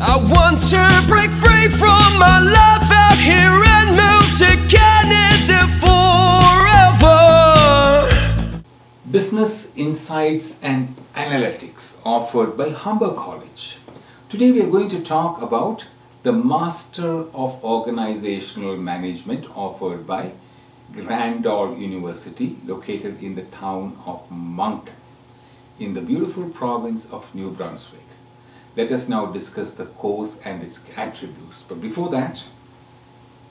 I want to break free from my life out here and move to Canada forever. Business Insights and Analytics offered by Humber College. Today we are going to talk about the Master of Organizational Management offered by Crandall University located in the town of Moncton in the beautiful province of New Brunswick. Let us now discuss the course and its attributes. But before that,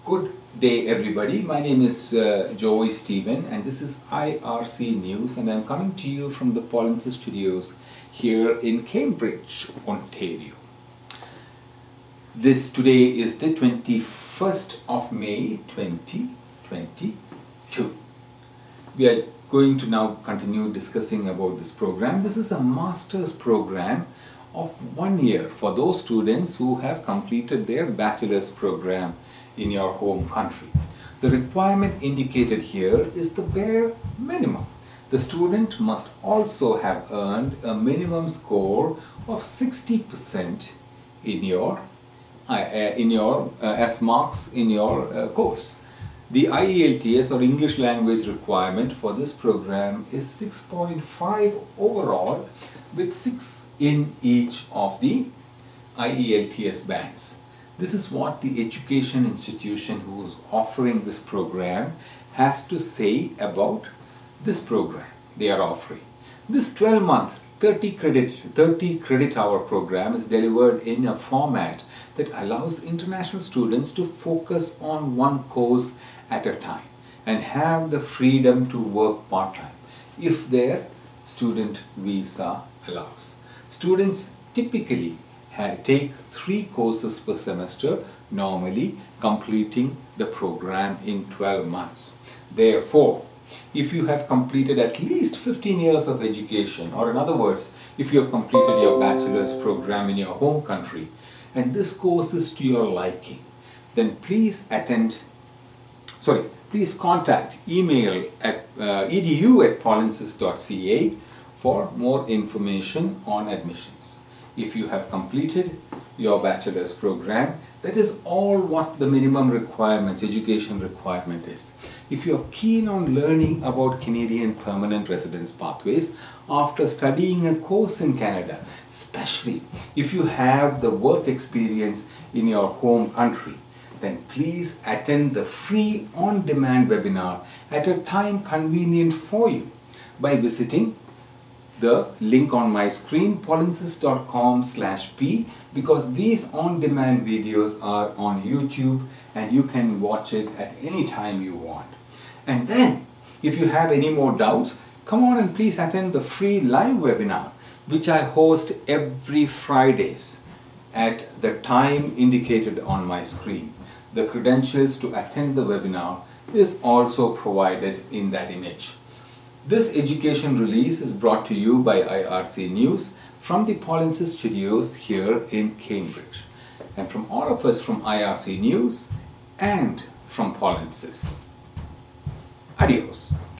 good day everybody. My name is uh, Joey Stephen and this is IRC News and I'm coming to you from the Polinsys Studios here in Cambridge, Ontario. This today is the 21st of May 2022. We are going to now continue discussing about this program. This is a master's program of one year for those students who have completed their bachelor's program in your home country. The requirement indicated here is the bare minimum. The student must also have earned a minimum score of 60% in your uh, in your uh, as marks in your uh, course. The IELTS or English language requirement for this program is 6.5 overall with 6 in each of the IELTS bands. This is what the education institution who is offering this program has to say about this program they are offering. This 12 month 30 credit 30 credit hour program is delivered in a format that allows international students to focus on one course at a time and have the freedom to work part-time if their student visa allows. Students typically take three courses per semester, normally completing the program in 12 months. Therefore, if you have completed at least 15 years of education, or in other words, if you have completed your bachelor's program in your home country, and this course is to your liking, then please attend, sorry, please contact email at uh, edu at polinsys.ca for more information on admissions. If you have completed your bachelor's program, that is all what the minimum requirements, education requirement is. If you are keen on learning about Canadian permanent residence pathways after studying a course in Canada, especially if you have the work experience in your home country, then please attend the free on-demand webinar at a time convenient for you by visiting the link on my screen polinsys.com slash p because these on-demand videos are on YouTube and you can watch it at any time you want. And then if you have any more doubts come on and please attend the free live webinar which I host every Fridays at the time indicated on my screen. The credentials to attend the webinar is also provided in that image. This education release is brought to you by IRC News from the Polinsys Studios here in Cambridge and from all of us from IRC News and from Polinsys. Adios.